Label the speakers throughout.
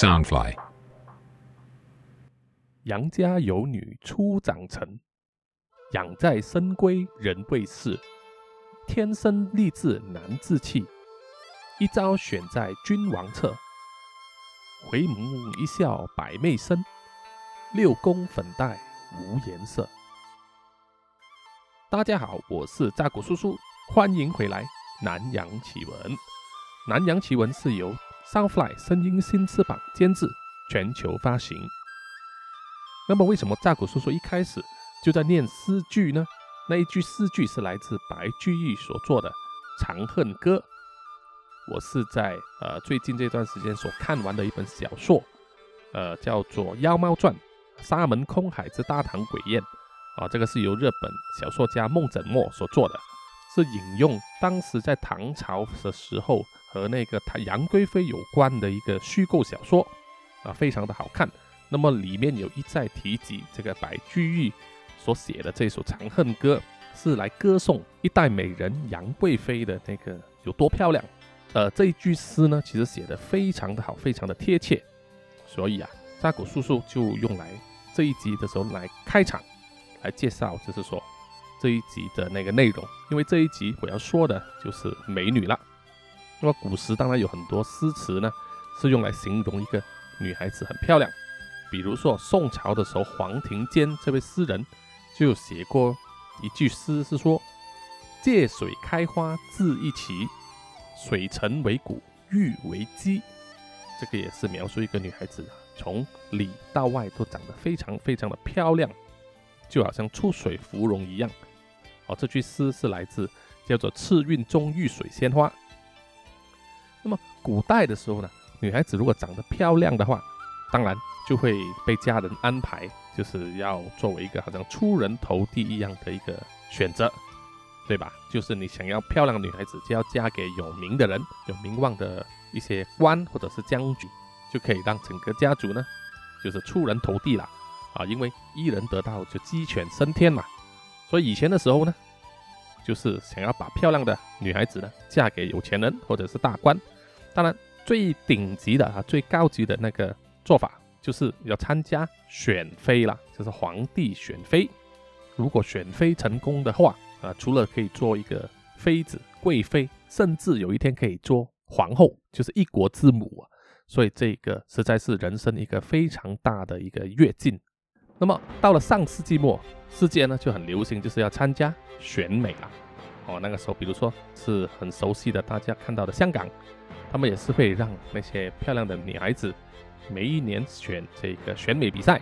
Speaker 1: Soundfly。
Speaker 2: 杨家有女初长成，养在深闺人未识。天生丽质难自弃，一朝选在君王侧。回眸一笑百媚生，六宫粉黛无颜色。大家好，我是扎古叔叔，欢迎回来《南洋奇闻》。《南洋奇闻》是由 Soundfly 声音新翅膀监制，全球发行。那么，为什么扎古叔叔一开始就在念诗句呢？那一句诗句是来自白居易所作的《长恨歌》。我是在呃最近这段时间所看完的一本小说，呃，叫做《妖猫传》，沙门空海之大唐鬼宴啊，这个是由日本小说家梦枕墨所做的，是引用当时在唐朝的时候和那个杨贵妃有关的一个虚构小说啊，非常的好看。那么里面有一再提及这个白居易所写的这首《长恨歌》，是来歌颂一代美人杨贵妃的那个有多漂亮。呃，这一句诗呢，其实写的非常的好，非常的贴切。所以啊，扎古叔叔就用来这一集的时候来开场，来介绍，就是说这一集的那个内容。因为这一集我要说的就是美女了。那么古时当然有很多诗词呢，是用来形容一个女孩子很漂亮。比如说宋朝的时候，黄庭坚这位诗人就写过一句诗，是说：“借水开花自一奇，水沉为骨玉为基。”这个也是描述一个女孩子啊从里到外都长得非常非常的漂亮，就好像出水芙蓉一样。哦，这句诗是来自叫做“赤韵中玉水仙花”。那么古代的时候呢，女孩子如果长得漂亮的话，当然。就会被家人安排，就是要作为一个好像出人头地一样的一个选择，对吧？就是你想要漂亮的女孩子，就要嫁给有名的人、有名望的一些官或者是将军，就可以让整个家族呢，就是出人头地了啊！因为一人得道就鸡犬升天嘛。所以以前的时候呢，就是想要把漂亮的女孩子呢嫁给有钱人或者是大官。当然，最顶级的啊，最高级的那个做法。就是要参加选妃啦，就是皇帝选妃。如果选妃成功的话，啊，除了可以做一个妃子、贵妃，甚至有一天可以做皇后，就是一国之母啊。所以这个实在是人生一个非常大的一个跃进。那么到了上世纪末，世界呢就很流行，就是要参加选美了。哦，那个时候，比如说是很熟悉的，大家看到的香港，他们也是会让那些漂亮的女孩子。每一年选这个选美比赛，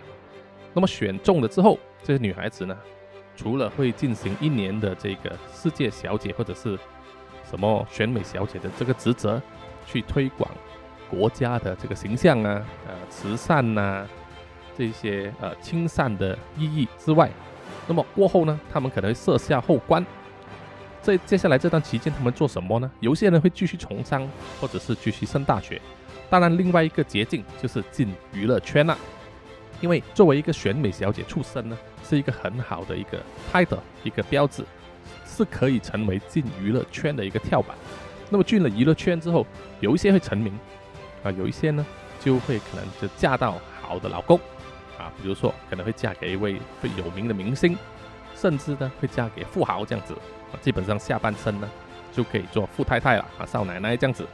Speaker 2: 那么选中了之后，这些女孩子呢，除了会进行一年的这个世界小姐或者是什么选美小姐的这个职责，去推广国家的这个形象啊，呃，慈善呐，这些呃清散的意义之外，那么过后呢，他们可能会设下后官。在接下来这段期间，他们做什么呢？有些人会继续从商，或者是继续升大学。当然，另外一个捷径就是进娱乐圈了，因为作为一个选美小姐出身呢，是一个很好的一个 title，一个标志，是可以成为进娱乐圈的一个跳板。那么进了娱乐圈之后，有一些会成名，啊，有一些呢就会可能就嫁到好的老公，啊，比如说可能会嫁给一位最有名的明星，甚至呢会嫁给富豪这样子，啊，基本上下半生呢就可以做富太太了，啊，少奶奶这样子。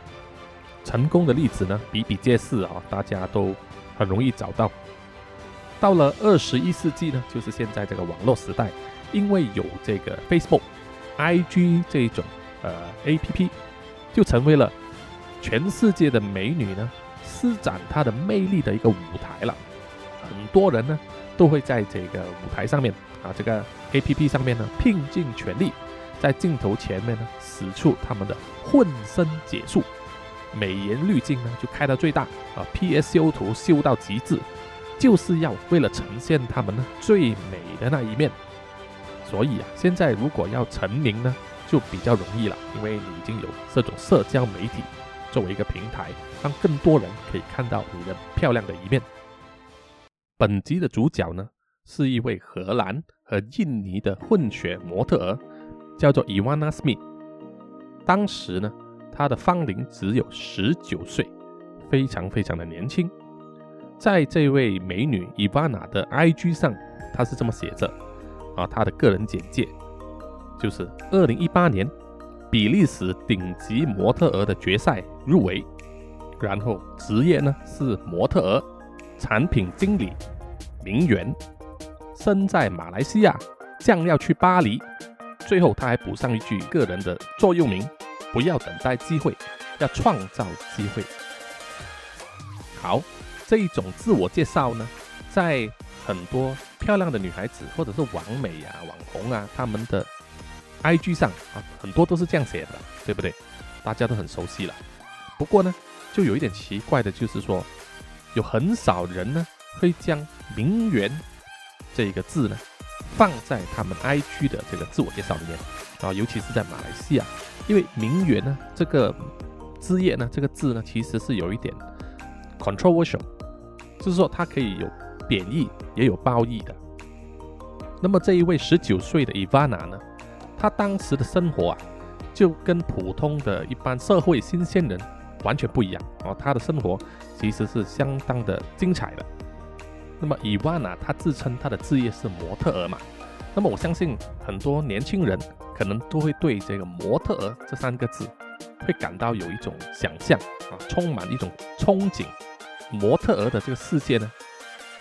Speaker 2: 成功的例子呢比比皆是啊，大家都很容易找到。到了二十一世纪呢，就是现在这个网络时代，因为有这个 Facebook、IG 这一种呃 APP，就成为了全世界的美女呢施展她的魅力的一个舞台了。很多人呢都会在这个舞台上面啊，这个 APP 上面呢拼尽全力，在镜头前面呢使出他们的浑身解数。美颜滤镜呢就开到最大啊，PS 修图修到极致，就是要为了呈现他们呢最美的那一面。所以啊，现在如果要成名呢，就比较容易了，因为你已经有这种社交媒体作为一个平台，让更多人可以看到你的漂亮的一面。本集的主角呢是一位荷兰和印尼的混血模特儿，叫做 Ivana Smith。当时呢。她的芳龄只有十九岁，非常非常的年轻。在这位美女伊万娜的 IG 上，她是这么写着啊，她的个人简介就是二零一八年比利时顶级模特儿的决赛入围，然后职业呢是模特儿、产品经理、名媛，身在马来西亚，将要去巴黎。最后他还补上一句个人的座右铭：不要等待机会，要创造机会。好，这一种自我介绍呢，在很多漂亮的女孩子或者是网美啊、网红啊，他们的 IG 上啊，很多都是这样写的，对不对？大家都很熟悉了。不过呢，就有一点奇怪的，就是说，有很少人呢会将“名媛”这个字呢放在他们 IG 的这个自我介绍里面啊，尤其是在马来西亚，因为“名媛”呢这个字业呢，这个字呢，其实是有一点。controversial，就是说它可以有贬义，也有褒义的。那么这一位十九岁的伊万娜呢，她当时的生活啊，就跟普通的一般社会新鲜人完全不一样哦。他的生活其实是相当的精彩的。那么伊万娜她自称她的职业是模特儿嘛，那么我相信很多年轻人可能都会对这个模特儿这三个字会感到有一种想象啊，充满一种憧憬。模特儿的这个世界呢，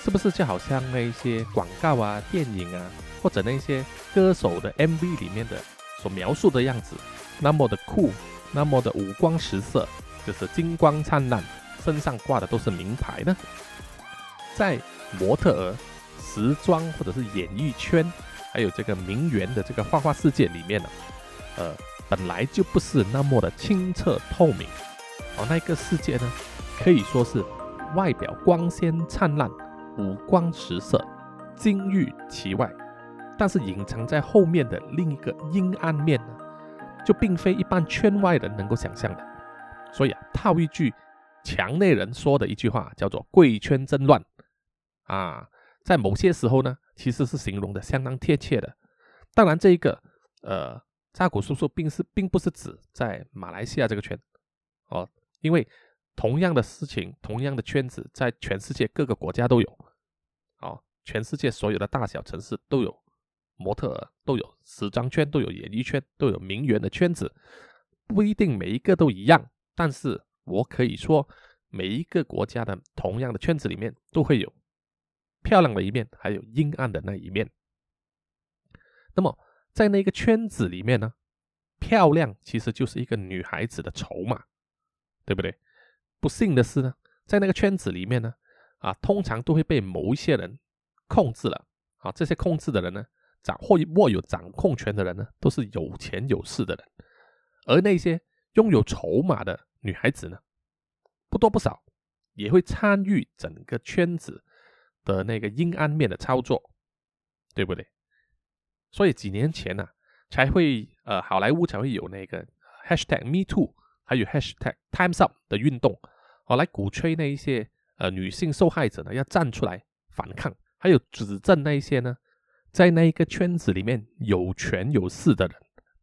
Speaker 2: 是不是就好像那些广告啊、电影啊，或者那些歌手的 MV 里面的所描述的样子，那么的酷，那么的五光十色，就是金光灿烂，身上挂的都是名牌呢？在模特儿、时装或者是演艺圈，还有这个名媛的这个花花世界里面呢，呃，本来就不是那么的清澈透明，而那个世界呢，可以说是。外表光鲜灿烂，五光十色，金玉其外，但是隐藏在后面的另一个阴暗面呢，就并非一般圈外人能够想象的。所以啊，套一句墙内人说的一句话，叫做“贵圈真乱”，啊，在某些时候呢，其实是形容的相当贴切的。当然，这一个呃，扎古叔叔并是并不是指在马来西亚这个圈哦，因为。同样的事情，同样的圈子，在全世界各个国家都有。哦，全世界所有的大小城市都有模特，都有时装圈，都有演艺圈，都有名媛的圈子。不一定每一个都一样，但是我可以说，每一个国家的同样的圈子里面都会有漂亮的一面，还有阴暗的那一面。那么，在那个圈子里面呢，漂亮其实就是一个女孩子的筹码，对不对？不幸的是呢，在那个圈子里面呢，啊，通常都会被某一些人控制了。啊，这些控制的人呢，掌或握有掌控权的人呢，都是有钱有势的人。而那些拥有筹码的女孩子呢，不多不少，也会参与整个圈子的那个阴暗面的操作，对不对？所以几年前呢，才会呃，好莱坞才会有那个 hashtag Me Too，还有 hashtag Times Up 的运动。哦，来鼓吹那一些呃女性受害者呢，要站出来反抗，还有指证那一些呢，在那一个圈子里面有权有势的人，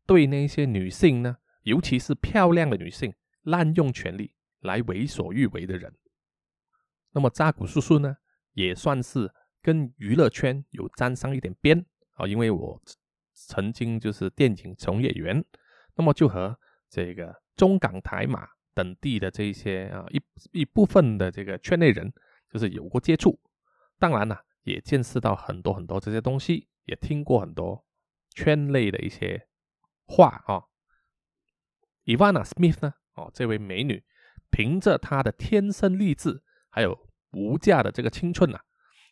Speaker 2: 对那些女性呢，尤其是漂亮的女性滥用权力来为所欲为的人。那么扎古叔叔呢，也算是跟娱乐圈有沾上一点边啊，因为我曾经就是电影从业员，那么就和这个中港台马。等地的这一些啊一一部分的这个圈内人，就是有过接触，当然呢也见识到很多很多这些东西，也听过很多圈内的一些话啊。Ivana Smith 呢，哦，这位美女，凭着她的天生丽质，还有无价的这个青春呐，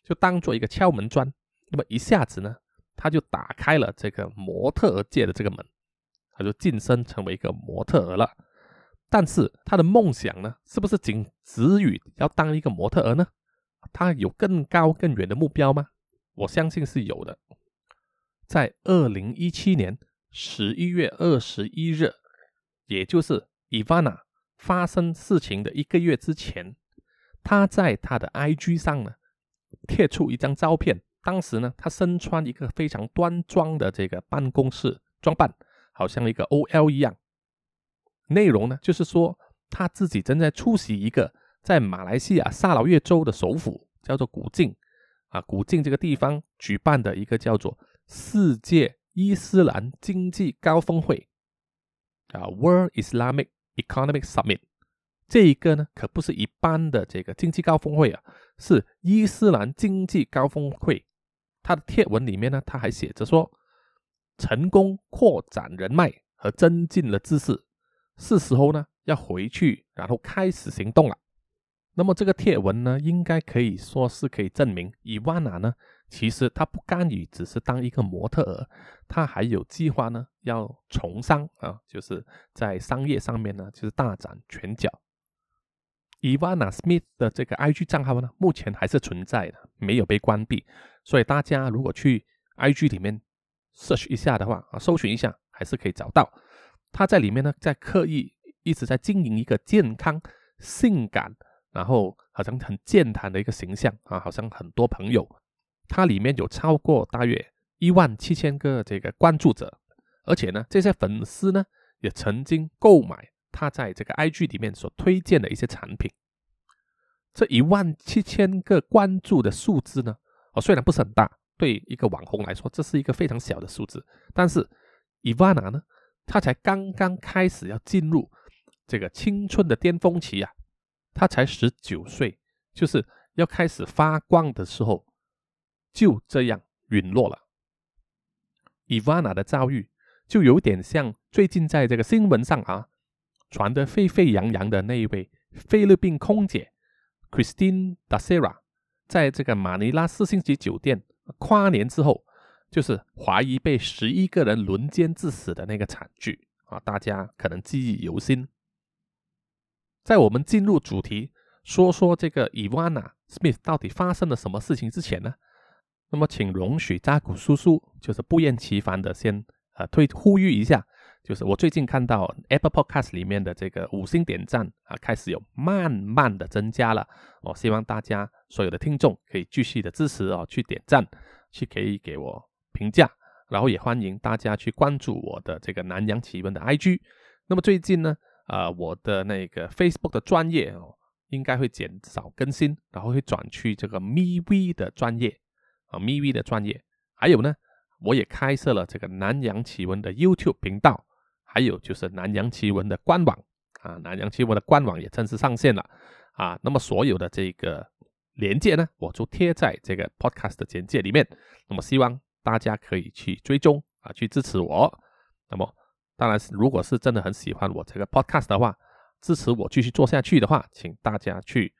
Speaker 2: 就当做一个敲门砖，那么一下子呢，她就打开了这个模特儿界的这个门，她就晋升成为一个模特儿了。但是他的梦想呢，是不是仅止于要当一个模特儿呢？他有更高更远的目标吗？我相信是有的。在二零一七年十一月二十一日，也就是伊万娜发生事情的一个月之前，他在他的 IG 上呢贴出一张照片。当时呢，他身穿一个非常端庄的这个办公室装扮，好像一个 OL 一样。内容呢，就是说他自己正在出席一个在马来西亚沙劳越州的首府叫做古晋啊，古晋这个地方举办的一个叫做世界伊斯兰经济高峰会啊，World Islamic Economic Summit。这一个呢，可不是一般的这个经济高峰会啊，是伊斯兰经济高峰会。他的贴文里面呢，他还写着说，成功扩展人脉和增进了知识，是时候呢要回去，然后开始行动了。那么这个贴文呢，应该可以说是可以证明，伊万娜呢，其实他不甘于只是当一个模特儿，他还有计划呢，要从商啊，就是在商业上面呢，就是大展拳脚。Ivana Smith 的这个 IG 账号呢，目前还是存在的，没有被关闭。所以大家如果去 IG 里面 search 一下的话啊，搜寻一下，还是可以找到。他在里面呢，在刻意一直在经营一个健康、性感，然后好像很健谈的一个形象啊，好像很多朋友。它里面有超过大约一万七千个这个关注者，而且呢，这些粉丝呢，也曾经购买。他在这个 IG 里面所推荐的一些产品，这一万七千个关注的数字呢，哦，虽然不是很大，对一个网红来说，这是一个非常小的数字。但是，Ivana 呢，她才刚刚开始要进入这个青春的巅峰期啊，他才十九岁，就是要开始发光的时候，就这样陨落了。Ivana 的遭遇就有点像最近在这个新闻上啊。传得沸沸扬扬的那一位菲律宾空姐 Christine Da Sera，在这个马尼拉四星级酒店跨年之后，就是怀疑被十一个人轮奸致死的那个惨剧啊，大家可能记忆犹新。在我们进入主题，说说这个 Ivana Smith 到底发生了什么事情之前呢，那么请容许扎古叔叔就是不厌其烦的先呃推呼吁一下。就是我最近看到 Apple Podcast 里面的这个五星点赞啊，开始有慢慢的增加了。我希望大家所有的听众可以继续的支持哦，去点赞，去可以给我评价，然后也欢迎大家去关注我的这个南洋奇闻的 IG。那么最近呢，呃，我的那个 Facebook 的专业哦，应该会减少更新，然后会转去这个 MeV 的专业啊，MV 的专业。还有呢，我也开设了这个南洋奇闻的 YouTube 频道。还有就是南洋奇闻的官网啊，南洋奇闻的官网也正式上线了啊。那么所有的这个连接呢，我就贴在这个 podcast 的简介里面。那么希望大家可以去追踪啊，去支持我。那么当然是如果是真的很喜欢我这个 podcast 的话，支持我继续做下去的话，请大家去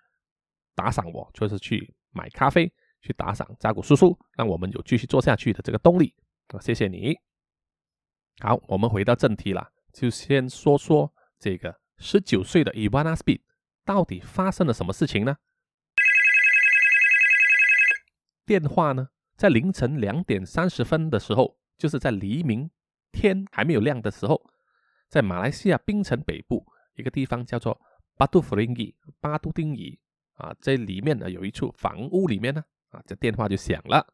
Speaker 2: 打赏我，就是去买咖啡，去打赏扎古叔叔，让我们有继续做下去的这个动力啊。谢谢你。好，我们回到正题了，就先说说这个十九岁的 Ivana Speed 到底发生了什么事情呢？电话呢，在凌晨两点三十分的时候，就是在黎明天还没有亮的时候，在马来西亚槟城北部一个地方叫做巴杜弗林吉巴杜丁伊啊，这里面呢有一处房屋里面呢啊，这电话就响了。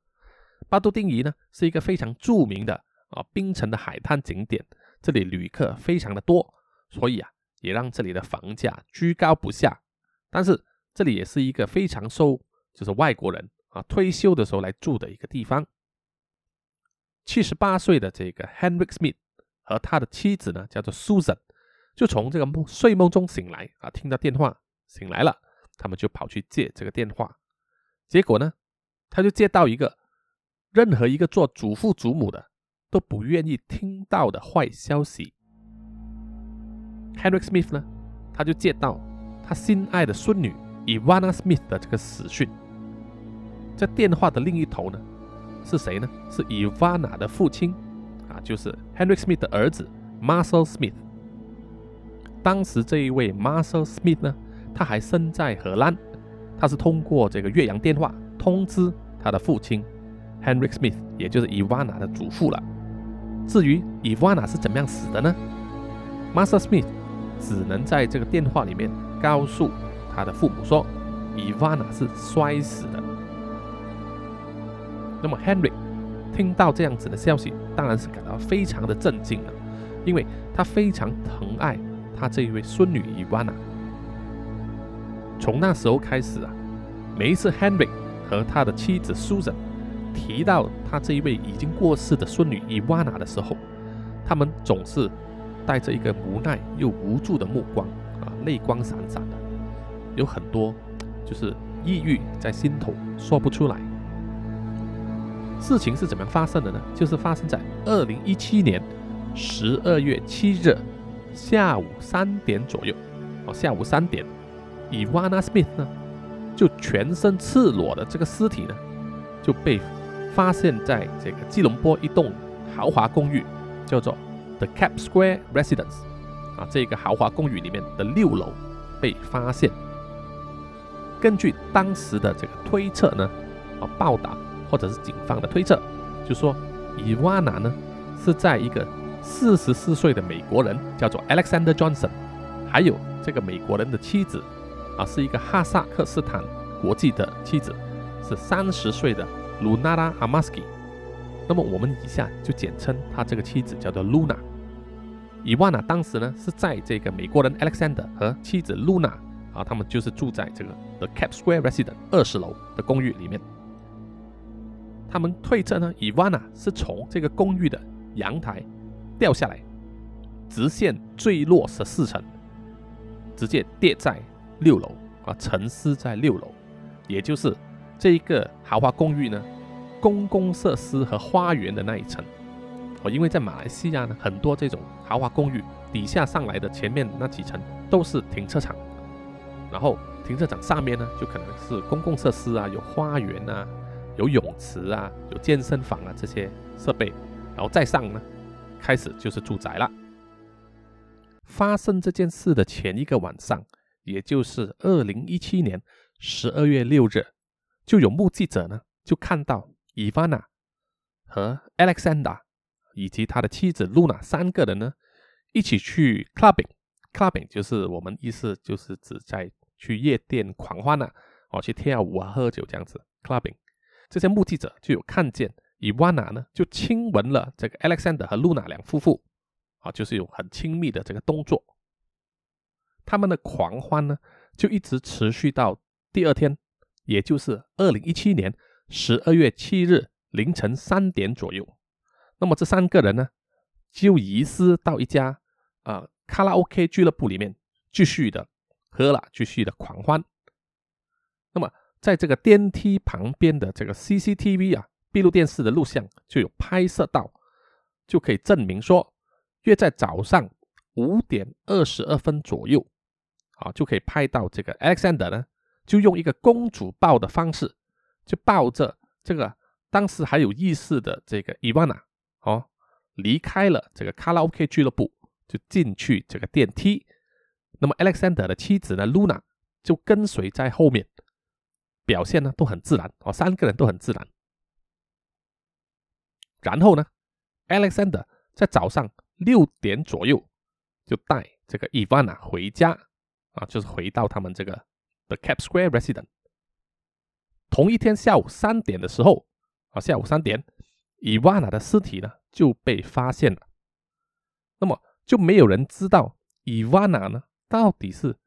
Speaker 2: 巴杜丁伊呢是一个非常著名的。啊，槟城的海滩景点，这里旅客非常的多，所以啊，也让这里的房价居高不下。但是这里也是一个非常受就是外国人啊退休的时候来住的一个地方。七十八岁的这个 Henry Smith 和他的妻子呢，叫做 Susan，就从这个梦睡梦中醒来啊，听到电话醒来了，他们就跑去接这个电话，结果呢，他就接到一个任何一个做祖父祖母的。都不愿意听到的坏消息。Henry Smith 呢，他就接到他心爱的孙女 Ivana Smith 的这个死讯。在电话的另一头呢，是谁呢？是 Ivana 的父亲啊，就是 Henry Smith 的儿子 Marcel Smith。当时这一位 Marcel Smith 呢，他还身在荷兰，他是通过这个越洋电话通知他的父亲 Henry Smith，也就是 Ivana 的祖父了。至于伊万娜是怎么样死的呢？Master Smith 只能在这个电话里面告诉他的父母说，伊万娜是摔死的。那么 Henry 听到这样子的消息，当然是感到非常的震惊了，因为他非常疼爱他这一位孙女伊万娜。从那时候开始啊，每一次 Henry 和他的妻子 Susan 提到他这一位已经过世的孙女 Ivana 的时候，他们总是带着一个无奈又无助的目光啊，泪光闪闪的，有很多就是抑郁在心头说不出来。事情是怎么发生的呢？就是发生在二零一七年十二月七日下午三点左右。哦，下午三点，Ivana Smith 呢，就全身赤裸的这个尸体呢，就被发现在这个吉隆坡一栋豪华公寓，叫做 The Cap Square Residence，啊，这个豪华公寓里面的六楼被发现。根据当时的这个推测呢，啊，报道或者是警方的推测，就说 Ivana 呢是在一个四十四岁的美国人叫做 Alexander Johnson，还有这个美国人的妻子，啊，是一个哈萨克斯坦国际的妻子，是三十岁的 Lunara Amaski。那么我们以下就简称他这个妻子叫做 Luna。伊万娜当时呢是在这个美国人 Alexander 和妻子 Luna 啊，他们就是住在这个 The Cap Square Residence 二十楼的公寓里面。他们推测呢，伊万娜是从这个公寓的阳台掉下来，直线坠落十四层。直接跌在六楼啊，沉思在六楼，也就是这一个豪华公寓呢，公共设施和花园的那一层。哦，因为在马来西亚呢，很多这种豪华公寓底下上来的前面那几层都是停车场，然后停车场上面呢，就可能是公共设施啊，有花园啊，有泳池啊，有健身房啊这些设备，然后再上呢，开始就是住宅了。发生这件事的前一个晚上，也就是二零一七年十二月六日，就有目击者呢，就看到伊凡娜和 Alexander 以及他的妻子露娜三个人呢，一起去 clubbing。clubbing 就是我们意思就是指在去夜店狂欢啊，哦，去跳舞啊，喝酒这样子。clubbing 这些目击者就有看见伊万娜呢，就亲吻了这个 Alexander 和露娜两夫妇。啊，就是有很亲密的这个动作，他们的狂欢呢，就一直持续到第二天，也就是二零一七年十二月七日凌晨三点左右。那么这三个人呢，就移师到一家啊卡拉 OK 俱乐部里面，继续的喝了，继续的狂欢。那么在这个电梯旁边的这个 CCTV 啊，闭路电视的录像就有拍摄到，就可以证明说。约在早上五点二十二分左右，啊，就可以拍到这个 Alexander 呢，就用一个公主抱的方式，就抱着这个当时还有意识的这个 Ivana，哦，离开了这个卡拉 OK 俱乐部，就进去这个电梯。那么 Alexander 的妻子呢，Luna 就跟随在后面，表现呢都很自然，哦，三个人都很自然。然后呢，Alexander 在早上。六点左右就带这个伊万娜回家啊，就是回到他们这个 The Cap Square Resident。同一天下午三点的时候啊，下午三点，伊万娜的尸体呢就被发现了。那么就没有人知道伊万娜呢到底是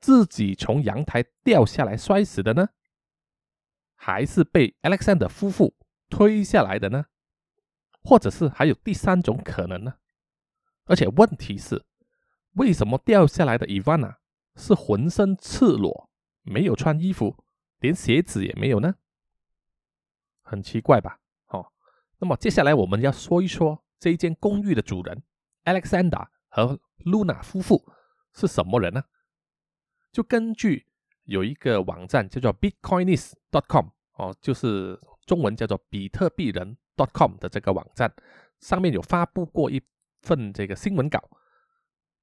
Speaker 2: 自己从阳台掉下来摔死的呢，还是被 Alexander 夫妇推下来的呢？或者是还有第三种可能呢？而且问题是，为什么掉下来的伊万娜是浑身赤裸，没有穿衣服，连鞋子也没有呢？很奇怪吧？哦，那么接下来我们要说一说这一间公寓的主人 Alexander 和 Luna 夫妇是什么人呢？就根据有一个网站叫做 Bitcoinist.com 哦，就是中文叫做比特币人 .com 的这个网站，上面有发布过一。份这个新闻稿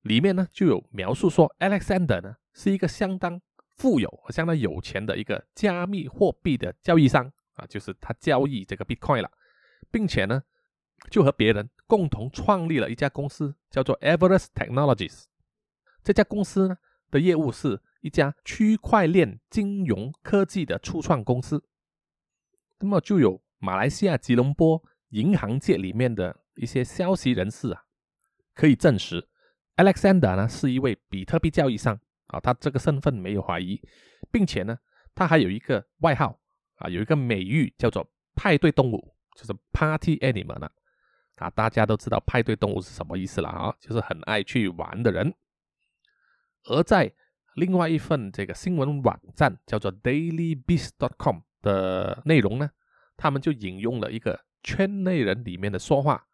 Speaker 2: 里面呢，就有描述说，Alexander 呢是一个相当富有和相当有钱的一个加密货币的交易商啊，就是他交易这个 Bitcoin 了，并且呢，就和别人共同创立了一家公司，叫做 Everest Technologies。这家公司呢的业务是一家区块链金融科技的初创公司。那么就有马来西亚吉隆坡银行界里面的一些消息人士啊。可以证实，Alexander 呢是一位比特币交易商，啊，他这个身份没有怀疑，并且呢，他还有一个外号啊，有一个美誉叫做“派对动物”，就是 Party Animal 呢。啊，大家都知道派对动物是什么意思了啊，就是很爱去玩的人。而在另外一份这个新闻网站叫做 DailyBeast.com 的内容呢，他们就引用了一个圈内人里面的说话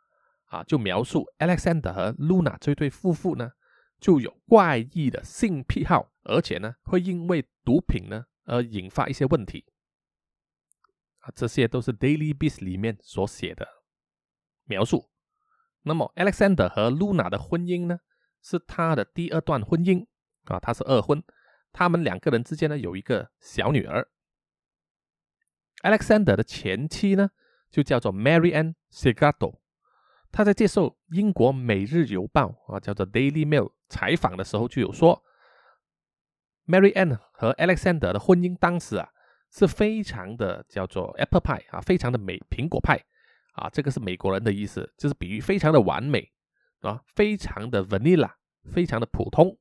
Speaker 2: 啊，就描述 Alexander 和 Luna 这对夫妇呢，就有怪异的性癖好，而且呢，会因为毒品呢而引发一些问题啊，这些都是 DailyBeast 里面所写的描述。那么 Alexander 和 Luna 的婚姻呢，是他的第二段婚姻。啊，他是二婚，他们两个人之间呢有一个小女儿。Alexander 的前妻呢就叫做 Mary Ann Segato，他在接受英国《每日邮报》啊叫做 Daily Mail 采访的时候就有说，Mary Ann 和 Alexander 的婚姻当时啊是非常的叫做 Apple Pie 啊，非常的美苹果派啊，这个是美国人的意思，就是比喻非常的完美啊，非常的 Vanilla，非常的普通。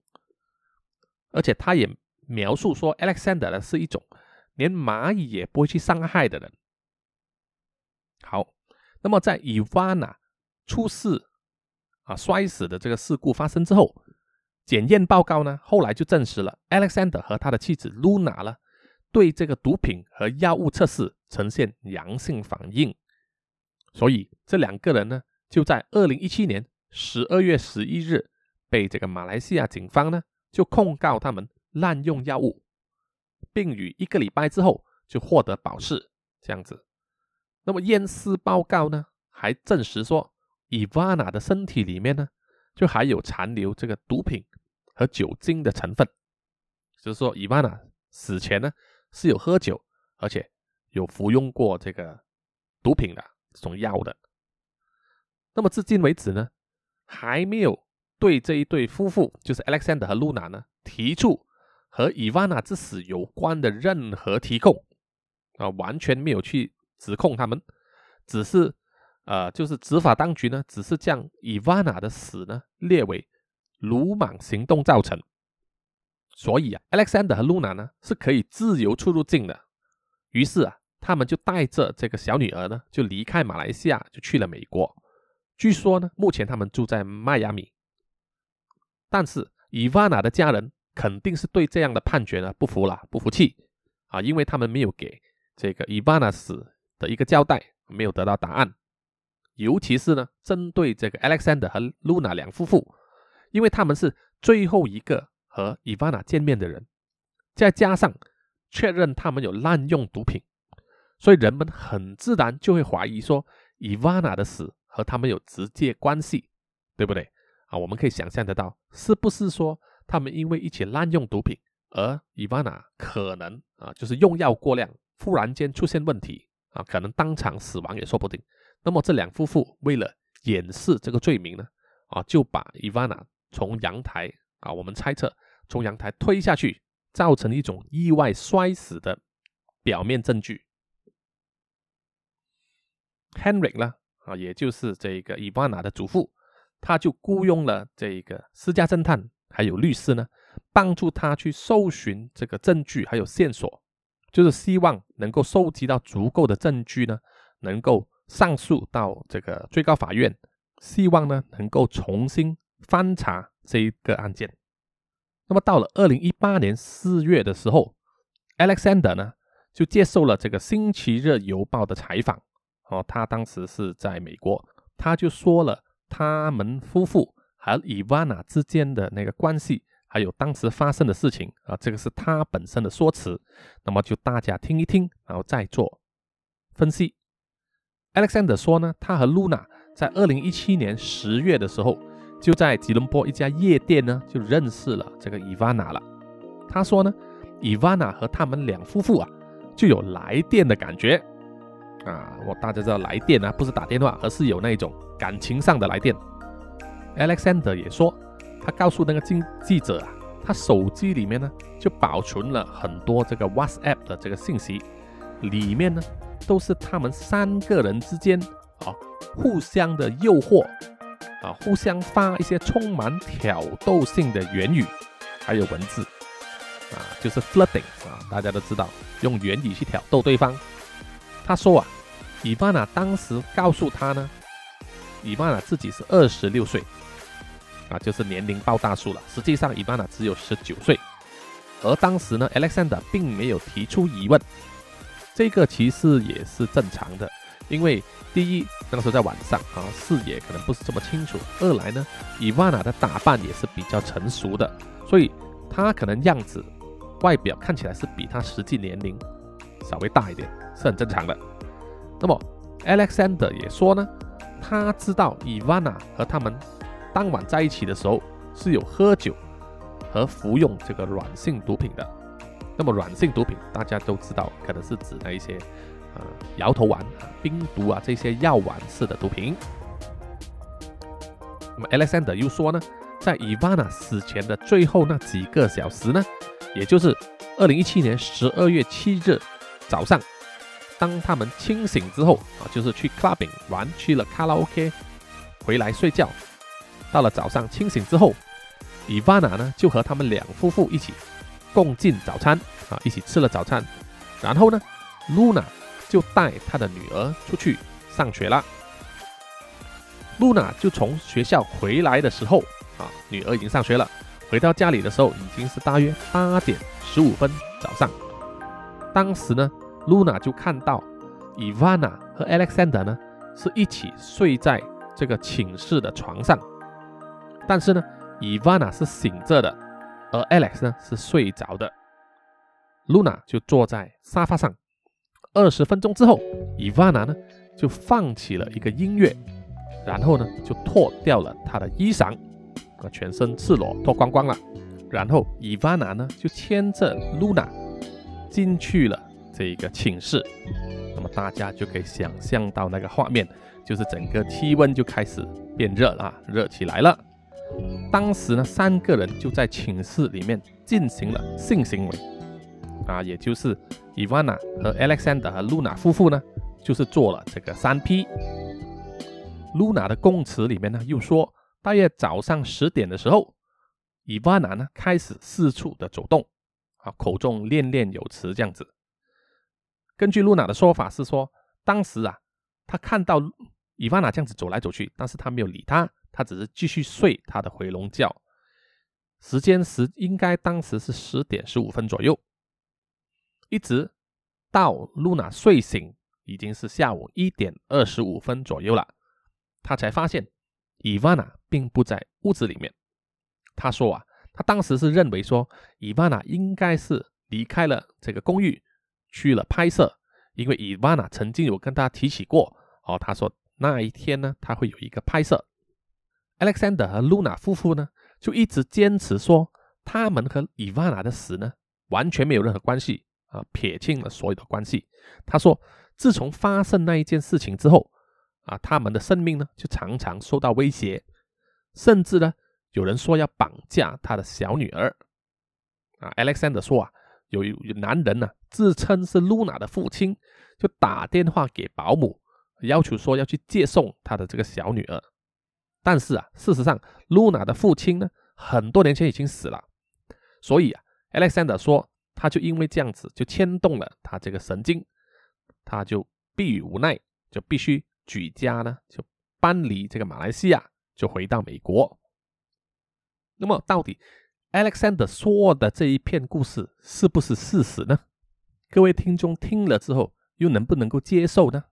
Speaker 2: 而且他也描述说，Alexander 呢是一种连蚂蚁也不会去伤害的人。好，那么在 Ivana 出事啊摔死的这个事故发生之后，检验报告呢后来就证实了 Alexander 和他的妻子 Luna 呢对这个毒品和药物测试呈现阳性反应，所以这两个人呢就在二零一七年十二月十一日被这个马来西亚警方呢。就控告他们滥用药物，并于一个礼拜之后就获得保释，这样子。那么验尸报告呢，还证实说，伊瓦娜的身体里面呢，就还有残留这个毒品和酒精的成分，就是说伊瓦娜死前呢是有喝酒，而且有服用过这个毒品的这种药的。那么至今为止呢，还没有。对这一对夫妇，就是 Alexander 和 Luna 呢，提出和伊万娜之死有关的任何提控啊，完全没有去指控他们，只是呃，就是执法当局呢，只是将 Ivana 的死呢列为鲁莽行动造成，所以啊，Alexander 和 Luna 呢是可以自由出入境的。于是啊，他们就带着这个小女儿呢，就离开马来西亚，就去了美国。据说呢，目前他们住在迈阿密。但是伊万娜的家人肯定是对这样的判决呢不服了，不服气啊，因为他们没有给这个伊万娜死的一个交代，没有得到答案。尤其是呢，针对这个 Alexander 和 Luna 两夫妇，因为他们是最后一个和 Ivana 见面的人，再加上确认他们有滥用毒品，所以人们很自然就会怀疑说，Ivana 的死和他们有直接关系，对不对？啊，我们可以想象得到，是不是说他们因为一起滥用毒品，而 Ivana 可能啊，就是用药过量，忽然间出现问题啊，可能当场死亡也说不定。那么这两夫妇为了掩饰这个罪名呢，啊，就把伊万娜从阳台啊，我们猜测从阳台推下去，造成一种意外摔死的表面证据。Henry 呢，啊，也就是这个伊万娜的祖父。他就雇佣了这个私家侦探，还有律师呢，帮助他去搜寻这个证据还有线索，就是希望能够收集到足够的证据呢，能够上诉到这个最高法院，希望呢能够重新翻查这一个案件。那么到了二零一八年四月的时候，Alexander 呢就接受了这个《星期日邮报》的采访，哦，他当时是在美国，他就说了。他们夫妇和伊万娜之间的那个关系，还有当时发生的事情啊，这个是他本身的说辞。那么就大家听一听，然后再做分析。Alexander 说呢，他和 Luna 在二零一七年十月的时候，就在吉隆坡一家夜店呢，就认识了这个 Ivana 了。他说呢，，Ivana 和他们两夫妇啊，就有来电的感觉。啊，我大家知道来电呢，不是打电话，而是有那种感情上的来电。Alexander 也说，他告诉那个记记者啊，他手机里面呢就保存了很多这个 WhatsApp 的这个信息，里面呢都是他们三个人之间啊互相的诱惑啊，互相发一些充满挑逗性的言语，还有文字啊，就是 flirting 啊，大家都知道用言语去挑逗对方。他说啊，伊万娜当时告诉他呢，伊万娜自己是二十六岁啊，就是年龄报大数了。实际上伊万娜只有十九岁，而当时呢，Alexander 并没有提出疑问，这个其实也是正常的。因为第一，那个时候在晚上啊，视野可能不是这么清楚；二来呢，伊万娜的打扮也是比较成熟的，所以她可能样子、外表看起来是比她实际年龄稍微大一点，是很正常的。那么 Alexander 也说呢，他知道伊万娜和他们当晚在一起的时候是有喝酒和服用这个软性毒品的。那么软性毒品大家都知道，可能是指那一些。呃，摇头丸、冰毒啊，这些药丸式的毒品。那么，Alexander 又说呢，在 Ivana 死前的最后那几个小时呢，也就是二零一七年十二月七日早上，当他们清醒之后啊，就是去 clubbing 玩，去了卡拉 OK，回来睡觉。到了早上清醒之后，Ivana 呢就和他们两夫妇一起共进早餐啊，一起吃了早餐。然后呢，Luna。就带她的女儿出去上学了。露娜就从学校回来的时候，啊，女儿已经上学了。回到家里的时候，已经是大约八点十五分早上。当时呢，露娜就看到伊万娜和 Alexander 呢是一起睡在这个寝室的床上，但是呢，伊万娜是醒着的，而 Alex 呢是睡着的。，Luna 就坐在沙发上。二十分钟之后，伊万娜呢就放起了一个音乐，然后呢就脱掉了她的衣裳，啊，全身赤裸，脱光光了。然后伊万娜呢就牵着 Luna 进去了这个寝室。那么大家就可以想象到那个画面，就是整个气温就开始变热了，热起来了。当时呢，三个人就在寝室里面进行了性行为。啊，也就是 Ivana 和 Alexander 和 Luna 夫妇呢，就是做了这个三 P。Luna 的供词里面呢，又说大约早上十点的时候，Ivana 呢开始四处的走动，啊，口中念念有词这样子。根据 Luna 的说法是说，当时啊，他看到 Ivana 这样子走来走去，但是他没有理他，他只是继续睡他的回笼觉。时间时应该当时是十点十五分左右。一直到露娜睡醒，已经是下午一点二十五分左右了，他才发现伊万娜并不在屋子里面。他说啊，他当时是认为说伊万娜应该是离开了这个公寓去了拍摄，因为伊万娜曾经有跟他提起过哦，他说那一天呢他会有一个拍摄。Alexander 和露娜夫妇呢就一直坚持说他们和伊万娜的死呢完全没有任何关系。啊，撇清了所有的关系。他说，自从发生那一件事情之后，啊，他们的生命呢就常常受到威胁，甚至呢有人说要绑架他的小女儿。啊，Alexander 说啊，有有男人呢自称是 Luna 的父亲，就打电话给保姆，要求说要去接送他的这个小女儿。但是啊，事实上，Luna 的父亲呢很多年前已经死了，所以啊，Alexander 说。他就因为这样子，就牵动了他这个神经，他就逼于无奈，就必须举家呢，就搬离这个马来西亚，就回到美国。那么，到底 Alexander 说的这一片故事是不是事实呢？各位听众听了之后，又能不能够接受呢？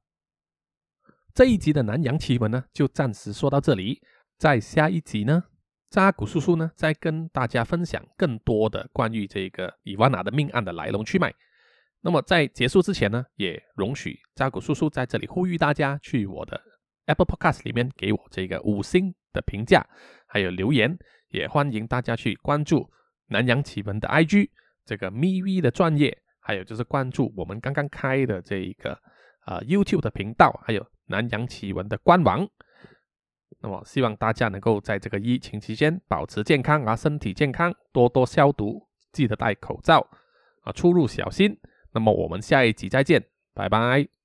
Speaker 2: 这一集的南洋奇闻呢，就暂时说到这里，在下一集呢。扎古叔叔呢，再跟大家分享更多的关于这个伊万娜的命案的来龙去脉。那么在结束之前呢，也容许扎古叔叔在这里呼吁大家去我的 Apple Podcast 里面给我这个五星的评价，还有留言。也欢迎大家去关注南洋奇闻的 IG 这个 MV 的专业，还有就是关注我们刚刚开的这一个啊 YouTube 的频道，还有南洋奇闻的官网。那么，希望大家能够在这个疫情期间保持健康啊，身体健康，多多消毒，记得戴口罩啊，出入小心。那么，我们下一集再见，拜拜。